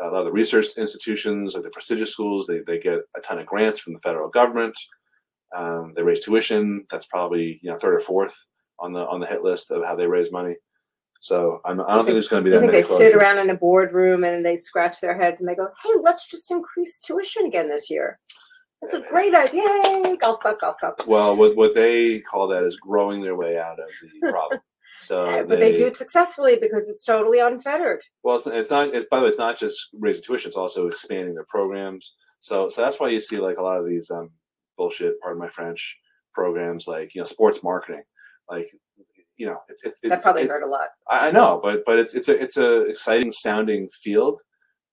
Speaker 1: a lot of the research institutions or the prestigious schools they, they get a ton of grants from the federal government. Um, they raise tuition. That's probably you know third or fourth on the on the hit list of how they raise money. So I'm, I don't think there's going to be
Speaker 2: You
Speaker 1: that
Speaker 2: think
Speaker 1: many.
Speaker 2: they sit around in a boardroom and they scratch their heads and they go, "Hey, let's just increase tuition again this year." That's a great idea. Yay! Golf club, golf club.
Speaker 1: Well, what what they call that is growing their way out of the problem. So
Speaker 2: Uh, but they do it successfully because it's totally unfettered.
Speaker 1: Well, it's, it's not. It's, by the way, it's not just raising tuition; it's also expanding their programs. So, so that's why you see like a lot of these um, bullshit, pardon my French, programs like you know sports marketing, like you know it's it's,
Speaker 2: That
Speaker 1: it's,
Speaker 2: probably
Speaker 1: it's-
Speaker 2: hurt a lot.
Speaker 1: I I know, but but it's it's a it's a exciting sounding field,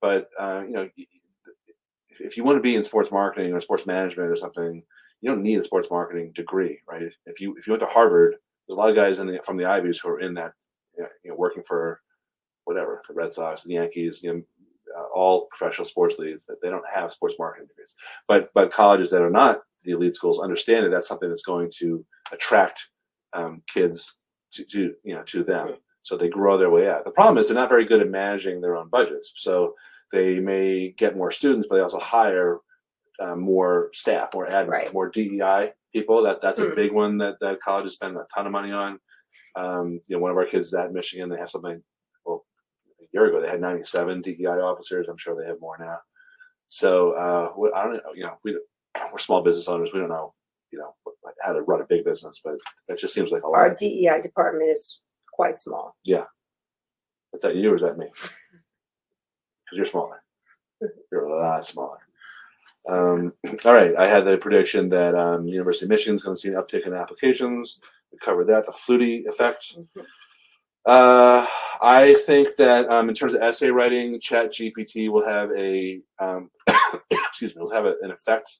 Speaker 1: but uh, you know if- if you want to be in sports marketing or sports management or something, you don't need a sports marketing degree, right? If, you if you went to Harvard, there's a lot of guys in the, from the Ivies who are in that, you know, you know working for whatever the Red Sox, the Yankees, you know, uh, all professional sports leagues that they don't have sports marketing degrees, but but colleges that are not the elite schools understand that that's something that's going to attract um, kids to, to you know to them. So they grow their way out. The problem is they're not very good at managing their own budgets. So they may get more students but they also hire uh, more staff more admin
Speaker 2: Right.
Speaker 1: more dei people. That that's a
Speaker 2: Hmm.
Speaker 1: big one that, that colleges spend a ton of money on. Um, you know one of our kids is at michigan. They have something well a year ago they had 97 dei officers. I'm sure they have more now. So uh, what- i don't know you know we, we're small business owners. We don't know you know how to run a big business but that just seems like a lot
Speaker 2: Our DEI department is quite small.
Speaker 1: Yeah, is that you or is that me? Because you're smaller. You're a lot smaller. Um, all right. I had the prediction that um, University of Michigan is going to see an uptick in applications. We covered that. The Flutie effect. Uh, I think that um, in terms of essay writing, Chat GPT will have a um, excuse me will have a, an effect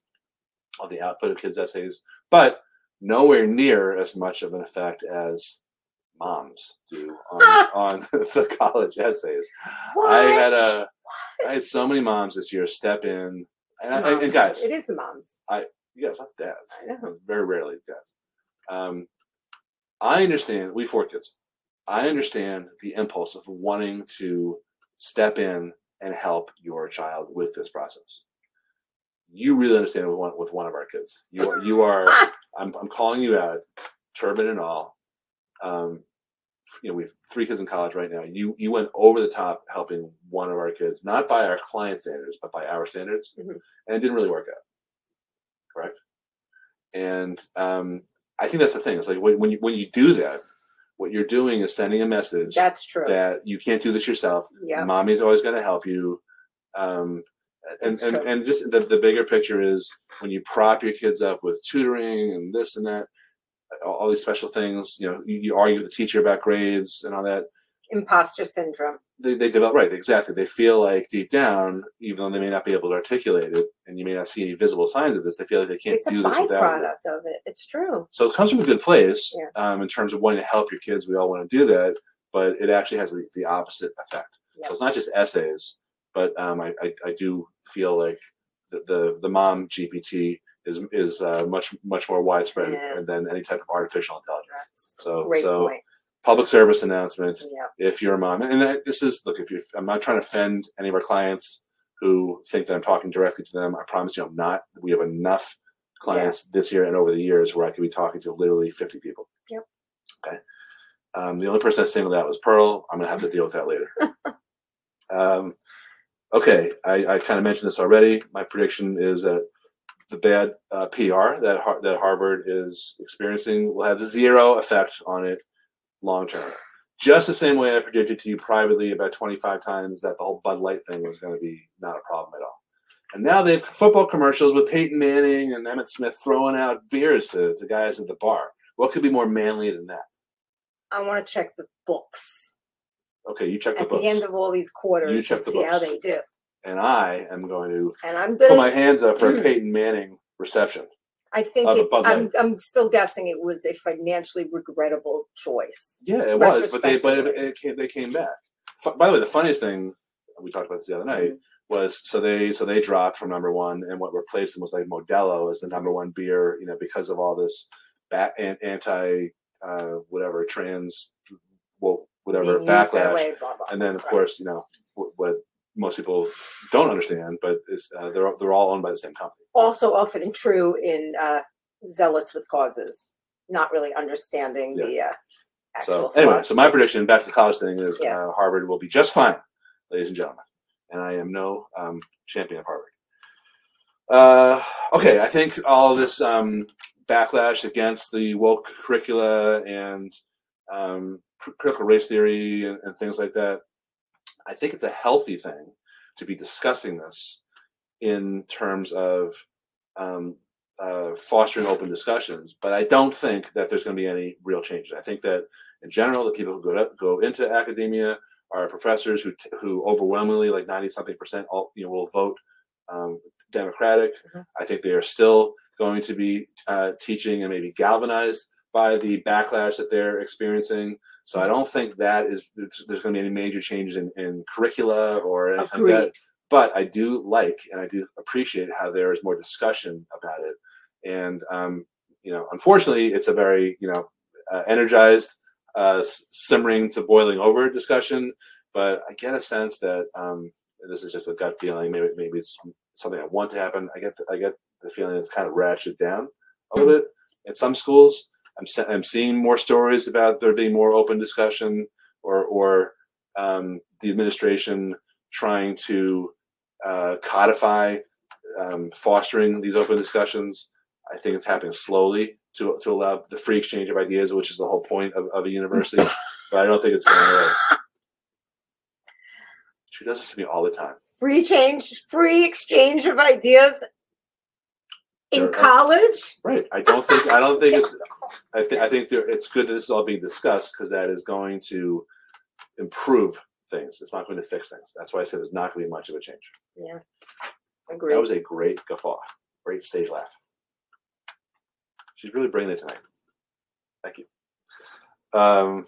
Speaker 1: on the output of kids' essays, but nowhere near as much of an effect as moms do on, on the college essays.
Speaker 2: What?
Speaker 1: I had a I had so many moms this year step in, and, I, and guys,
Speaker 2: It is the moms.
Speaker 1: I yes, not dads.
Speaker 2: I know.
Speaker 1: Very rarely dads. Um, I understand. We four kids. I understand the impulse of wanting to step in and help your child with this process. You really understand with one with one of our kids. You are you are. I'm I'm calling you out, turban and all. Um, you know, we have three kids in college right now. You you went over the top helping one of our kids, not by our client standards, but by our standards,
Speaker 2: Mhm.
Speaker 1: and it didn't really work out. Correct. And um, I think that's the thing. It's like when when you when you do that, what you're doing is sending a message
Speaker 2: That's true.
Speaker 1: that you can't do this yourself.
Speaker 2: yeah.
Speaker 1: Mommy's always going to help you. Um, and, and, and just the, the bigger picture is when you prop your kids up with tutoring and this and that, all, all these special things, you know, you, you argue with the teacher about grades and all that.
Speaker 2: Imposter syndrome.
Speaker 1: They, they develop, right, exactly. They feel like deep down, even though they may not be able to articulate it and you may not see any visible signs of this, they feel like they can't
Speaker 2: It's
Speaker 1: do this without it.
Speaker 2: byproduct of it. It's true.
Speaker 1: So it comes from a good place
Speaker 2: Yeah.
Speaker 1: um, in terms of wanting to help your kids. We all want to do that, but it actually has the, the opposite effect. So it's not just essays, but um, I, I, I do feel like the, the, the mom GPT is is uh, much much more widespread
Speaker 2: Yeah.
Speaker 1: than any type of artificial intelligence.
Speaker 2: That's
Speaker 1: So- so-
Speaker 2: point.
Speaker 1: Public service announcement.
Speaker 2: Yeah.
Speaker 1: If you're a mom, and that, this is look, if you, I'm not trying to offend any of our clients who think that I'm talking directly to them. I promise you, I'm not. We have enough clients this year and over the years where I could be talking to literally 50 people.
Speaker 2: Yep.
Speaker 1: Okay. Um, the only person I singled out was Pearl. I'm gonna have to deal with that later. um, okay, I, I kind of mentioned this already. My prediction is that the bad uh, PR that Har- that Harvard is experiencing will have zero effect on it long term. Just the same way I predicted to you privately about 25 times that the whole Bud Light thing was going to be not a problem at all. And now they have football commercials with Peyton Manning and Emmitt Smith throwing out beers to, to guys at the bar. What could be more manly than that?
Speaker 2: I want to check the books
Speaker 1: Okay, you check the
Speaker 2: at
Speaker 1: books.
Speaker 2: the end of all these quarters
Speaker 1: You check the
Speaker 2: see how they do.
Speaker 1: and I am going to
Speaker 2: And I'm gonna.
Speaker 1: put my hands up for a. Peyton Manning reception.
Speaker 2: I think
Speaker 1: of a
Speaker 2: it,
Speaker 1: Bud
Speaker 2: I'm. I'm still guessing it was a financially regrettable choice.
Speaker 1: Yeah, it was, but they but it,
Speaker 2: Retrospectively.
Speaker 1: it came, they came back. F- By the way, the funniest thing we talked about this the other night was so they so they dropped from number one, and what replaced them was like Modelo as the number one beer. You know, because of all this ba- an- anti uh, whatever trans well whatever backlash,
Speaker 2: way, blah, blah,
Speaker 1: and then of
Speaker 2: right.
Speaker 1: course you know what, what most people don't understand, but is uh, they're they're all owned by the same company.
Speaker 2: also often true in uh, zealots with causes, not really understanding the uh, actual.
Speaker 1: So anyway, so my prediction back to the college thing is
Speaker 2: Yes.
Speaker 1: uh, Harvard will be just fine, ladies and gentlemen. And I am no um, champion of Harvard. Uh, okay, I think all this um, backlash against the woke curricula and um, critical race theory and, and things like that, I think it's a healthy thing to be discussing this in terms of um, uh, fostering open discussions. But I don't think that there's going to be any real change. I think that in general, the people who go to, go into academia are professors who t- who overwhelmingly, like ninety something percent, all you know, will vote um, Democratic.
Speaker 2: Mhm.
Speaker 1: I think they are still going to be uh, teaching and maybe galvanized by the backlash that they're experiencing. So I don't think that is there's, going to be any major changes in, in curricula or anything like that. But I do like and I do appreciate how there is more discussion about it. And um, you know, unfortunately, it's a very you know uh, energized, uh, simmering to boiling over discussion. But I get a sense that um, this is just a gut feeling. Maybe maybe it's something I want to happen. I get the, I get the feeling it's kind of ratcheted down a little bit at some schools. I'm se- I'm seeing more stories about there being more open discussion or or um, the administration trying to uh, codify um, fostering these open discussions. I think it's happening slowly to to allow the free exchange of ideas, which is the whole point of, of a university. but I don't think it's going away. She does this to me all the time.
Speaker 2: free change, free exchange of ideas in
Speaker 1: There
Speaker 2: college.
Speaker 1: Right. I don't think. I don't think it's. I think. I think there, it's good that this is all being discussed because that is going to improve things. It's not going to fix things. That's why I said there's not going to be much of a change.
Speaker 2: Yeah, agreed.
Speaker 1: That was a great guffaw. Great stage laugh. She's really bringing it tonight. Thank you. Um,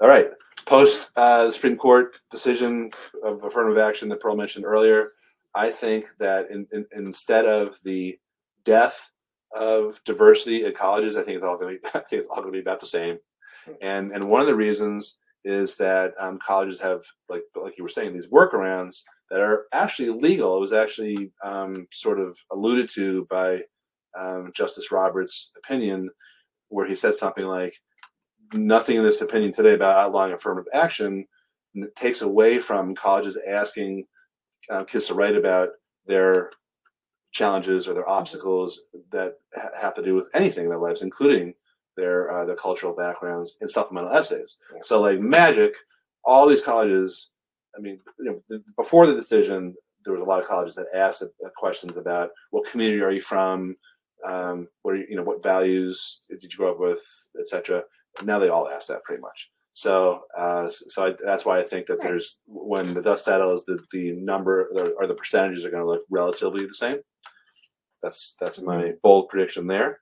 Speaker 1: all right. Post uh, the Supreme Court decision of affirmative action that Pearl mentioned earlier, I think that in, in, instead of the death of diversity at colleges. I think it's all going to be. I think it's all going to be about the same. And and one of the reasons is that um, colleges have like like you were saying these workarounds that are actually legal. It was actually um, sort of alluded to by um, Justice Roberts' opinion, where he said something like, "Nothing in this opinion today about outlawing affirmative action takes away from colleges asking uh, kids to write about their challenges or their obstacles that ha- have to do with anything in their lives, including their uh, their cultural backgrounds in supplemental essays. So, like magic, all these colleges. I mean, you know, before the decision, there was a lot of colleges that asked questions about what community are you from, um, what are you, you know, what values did you grow up with, etc. Now they all ask that pretty much. So, uh, so I, that's why I think that there's when the dust settles, the the number or the percentages are going to look relatively the same. That's that's my bold prediction there.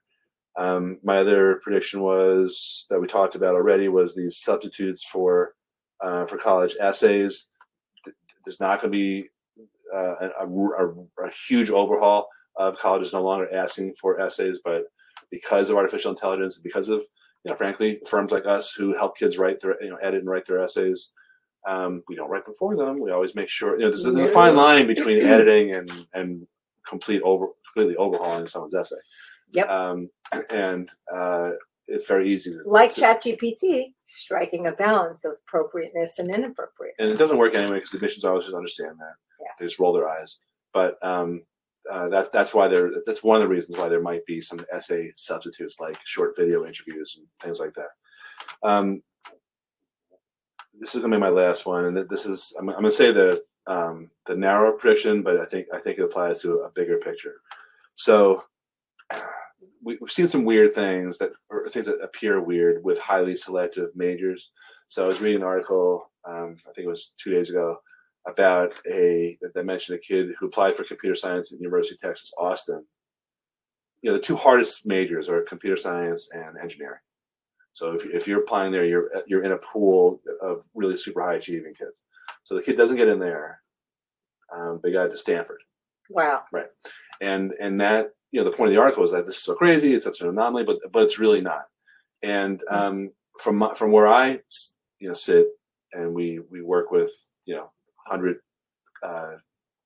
Speaker 1: Um, my other prediction was that we talked about already was these substitutes for uh, for college essays. There's not going to be uh, a, a, a huge overhaul of colleges no longer asking for essays, but because of artificial intelligence, because of you know, frankly, firms like us who help kids write their, you know, edit and write their essays, um, we don't write them for them. We always make sure, you know, there's, there's a fine line between editing and and complete over completely overhauling someone's essay.
Speaker 2: Yep.
Speaker 1: Um, and uh, it's very easy to
Speaker 2: Like
Speaker 1: to-
Speaker 2: ChatGPT, striking a balance of appropriateness and inappropriate.
Speaker 1: and it doesn't work anyway because the admissions officers understand that. They just roll their eyes. But um, uh, that's that's why there. That's one of the reasons why there might be some essay substitutes like short video interviews and things like that. Um, this is gonna be my last one, and this is I'm, I'm gonna say the um, the narrow prediction, but I think I think it applies to a bigger picture. So we, we've seen some weird things that or things that appear weird with highly selective majors. So I was reading an article, um, I think it was two days ago, about a that mentioned a kid who applied for computer science at the University of Texas Austin. You know, the two hardest majors are computer science and engineering. So if, if you're applying there, you're you're in a pool of really super high achieving kids. So the kid doesn't get in there. Um, they got to Stanford,
Speaker 2: Wow. Right.
Speaker 1: And and that you know the point of the article is that this is so crazy, it's such an anomaly, but but it's really not. And um, from my, from where I you know sit, and we we work with you know hundred uh,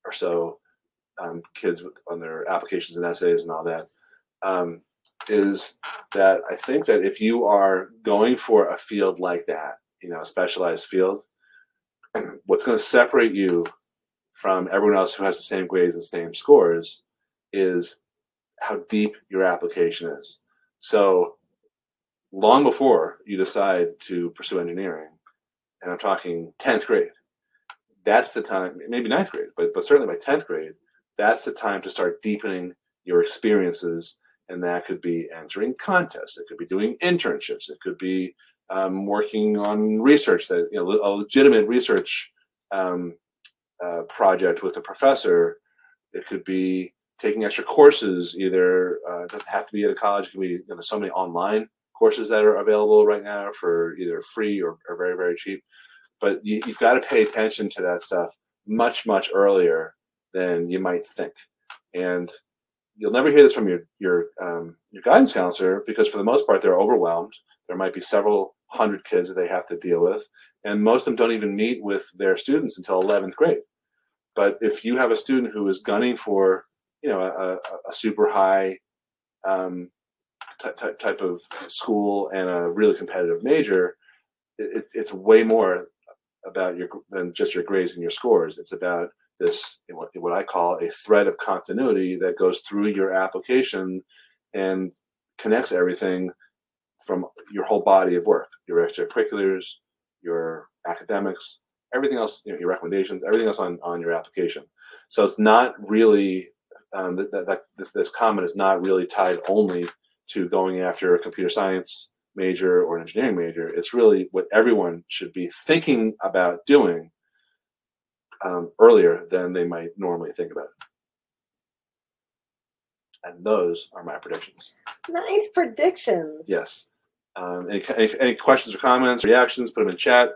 Speaker 1: or so um, kids with, on their applications and essays and all that, um, is that I think that if you are going for a field like that, you know, a specialized field, what's going to separate you from everyone else who has the same grades and same scores is how deep your application is. So long before you decide to pursue engineering, and I'm talking 10th grade, that's the time, maybe ninth grade, but, but certainly by 10th grade, that's the time to start deepening your experiences. And that could be entering contests, it could be doing internships, it could be um, working on research that, you know, a legitimate research um, uh, project with a professor. It could be taking extra courses. Either uh, it doesn't have to be at a college. It can be you know, there's so many online courses that are available right now for either free or, or very very cheap. But you, you've got to pay attention to that stuff much much earlier than you might think, and you'll never hear this from your your um, your guidance counselor because for the most part they're overwhelmed. There might be several hundred kids that they have to deal with, and most of them don't even meet with their students until 11th grade. But if you have a student who is gunning for, you know, a, a, super high um, ty- ty- type of school and a really competitive major, it, it's way more about your than just your grades and your scores. It's about this what, I call a thread of continuity that goes through your application and connects everything from your whole body of work, your extracurriculars, your academics, everything else, you know, your recommendations, everything else on, on your application. So it's not really um, that, that, that this, this comment is not really tied only to going after computer science major or an engineering major. It's really what everyone should be thinking about doing um, earlier than they might normally think about it. And those are my predictions.
Speaker 2: Nice predictions.
Speaker 1: Yes. Um, any, any, any questions or comments, reactions, put them in chat.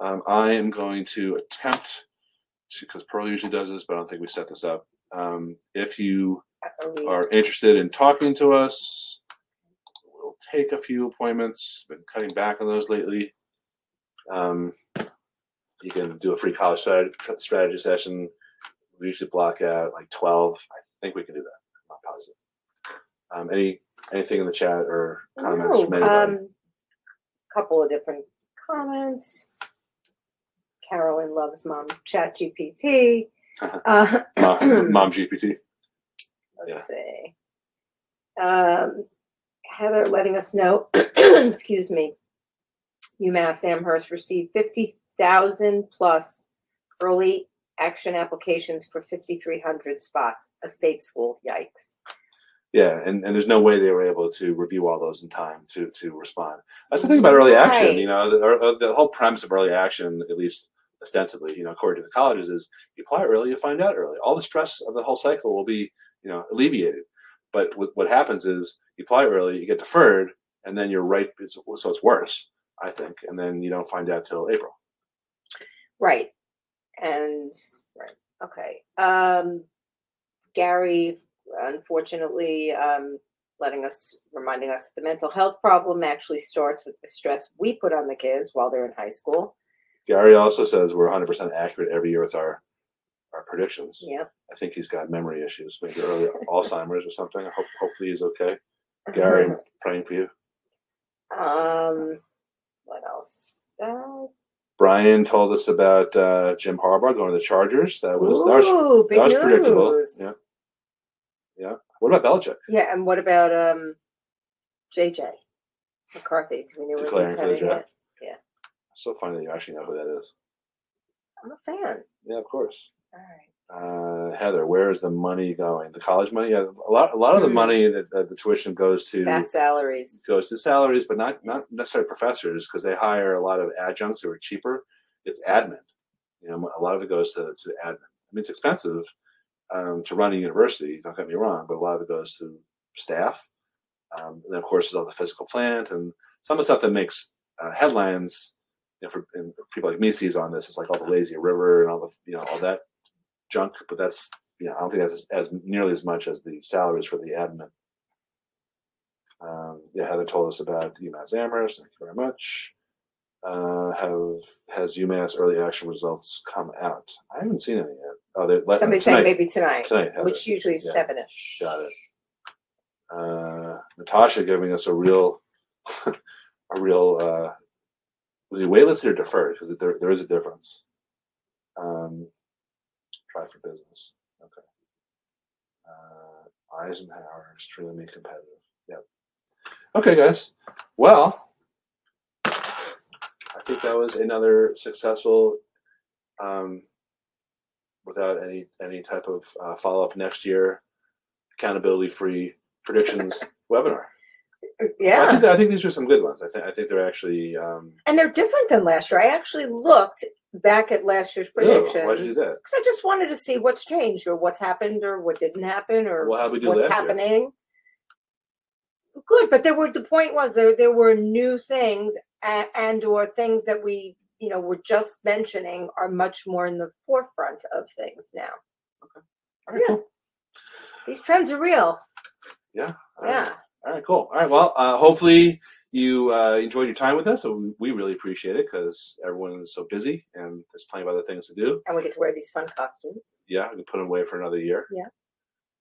Speaker 1: Um, I am going to attempt because Pearl usually does this, but I don't think we set this up. Um, if you
Speaker 2: Are
Speaker 1: interested in talking to us, take a few appointments. Been cutting back on those lately. Um, you can do a free college strategy, session. We usually block out like twelve. I think we can do that. I'm not positive. Um, any anything in the chat or comments
Speaker 2: No,
Speaker 1: from anybody?
Speaker 2: um, couple of different comments. Carolyn loves mom chat GPT. Uh,
Speaker 1: Mom, Mom GPT.
Speaker 2: let's see. Um, Heather letting us know, excuse me, UMass Amherst received fifty thousand plus early action applications for fifty-three hundred spots. A state school, yikes.
Speaker 1: Yeah, and, and there's no way they were able to review all those in time to to respond. That's the thing about early action.
Speaker 2: Right.
Speaker 1: You know, the, uh, the whole premise of early action, at least ostensibly, you know, according to the colleges, is you apply early, you find out early. All the stress of the whole cycle will be, you know, alleviated. But what, what happens is you apply early, you get deferred, and then you're right. It's, so it's worse, I think, and then you don't find out till April.
Speaker 2: Right. And right. Okay. Um Gary unfortunately um letting us reminding us that the mental health problem actually starts with the stress we put on the kids while they're in high school.
Speaker 1: Gary also says we're 100% accurate every year with our our predictions.
Speaker 2: Yep.
Speaker 1: I think he's got memory issues, maybe early Alzheimer's or something. I hope hopefully he's okay. Gary, I'm praying for you.
Speaker 2: Um what else? Uh,
Speaker 1: Brian told us about uh, Jim Harbaugh going to the Chargers. That was that was,
Speaker 2: big
Speaker 1: that was predictable. Yeah. Yeah. What about Belichick?
Speaker 2: Yeah, and what about um JJ McCarthy? Do we know where
Speaker 1: Declaring
Speaker 2: he's
Speaker 1: for the
Speaker 2: heading? yet?
Speaker 1: draft. So funny that you actually know who that is.
Speaker 2: I'm a fan.
Speaker 1: Yeah, of course.
Speaker 2: All right.
Speaker 1: Uh, Heather, where is the money going? The college money? Yeah, a lot. A lot of the
Speaker 2: Hmm.
Speaker 1: money that, that the tuition goes to
Speaker 2: Fat salaries.
Speaker 1: goes to salaries, but not not necessarily professors because they hire a lot of adjuncts who are cheaper. It's admin. You know, a lot of it goes to, to admin. I mean, it's expensive um, to run a university. Don't get me wrong, but a lot of it goes to staff. Um, and then, of course, there's all the physical plant and some of the stuff that makes uh, headlines. You know, for and people like me sees on this, it's like all the lazy river and all the you know all that junk. But that's you know, I don't think that's as, as nearly as much as the salaries for the admin. Um, yeah, Heather told us about UMass Amherst. Thank you very much. Uh, have has UMass early action results come out? I haven't seen any yet. Oh, they're let,
Speaker 2: Somebody
Speaker 1: tonight,
Speaker 2: saying maybe tonight,
Speaker 1: tonight. Heather.
Speaker 2: which usually is
Speaker 1: Yeah.
Speaker 2: seven-ish.
Speaker 1: Got it. Uh, Natasha giving us a real, a real. Uh, was he waitlisted or deferred? Because there, there is a difference. Um, try for business. Okay. Uh, Isenberg extremely competitive. Yep. Okay, guys. Well, I think that was another successful. Um, without any any type of uh, follow up next year, accountability free predictions webinar. I
Speaker 2: Yeah,
Speaker 1: think I think these are some good ones. I think I think they're actually. Um,
Speaker 2: and they're different than last year. I actually looked back at last year's
Speaker 1: oh,
Speaker 2: predictions
Speaker 1: why'd you do that?
Speaker 2: because I just wanted to see what's changed or what's happened or what didn't happen or
Speaker 1: Well, how'd we do
Speaker 2: what's
Speaker 1: last year?
Speaker 2: happening. Good, but there were the point was there there were new things and, and or things that we you know were just mentioning are much more in the forefront of things now.
Speaker 1: All right,
Speaker 2: Yeah.
Speaker 1: cool.
Speaker 2: These trends are real.
Speaker 1: Yeah. All right.
Speaker 2: Yeah.
Speaker 1: All right, cool. All right, well, uh, hopefully you uh, enjoyed your time with us. So we, really appreciate it because everyone is so busy and there's plenty of other things to do.
Speaker 2: And we get to wear these fun costumes.
Speaker 1: Yeah, we can put them away for another year.
Speaker 2: Yeah.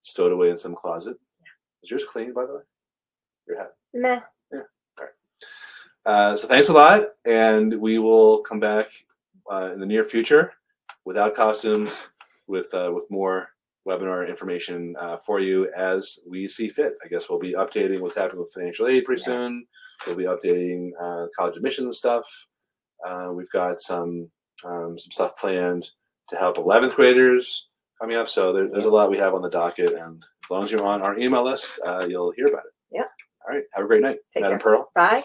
Speaker 1: Stowed away in some closet. Yeah. Is yours clean, by the way? Your hat.
Speaker 2: Meh.
Speaker 1: Uh, so thanks a lot, and we will come back uh, in the near future without costumes, with uh, with more webinar information uh, for you as we see fit. I guess we'll be updating what's happening with financial aid pretty
Speaker 2: Yeah.
Speaker 1: soon. We'll be updating uh, college admissions stuff. Uh, we've got some um, some stuff planned to help 11th graders coming up. So there, there's a lot we have on the docket, and as long as you're on our email list, uh, you'll hear about it.
Speaker 2: Yeah.
Speaker 1: All right. Have a great night,
Speaker 2: Take
Speaker 1: Madam
Speaker 2: care.
Speaker 1: Pearl.
Speaker 2: Bye.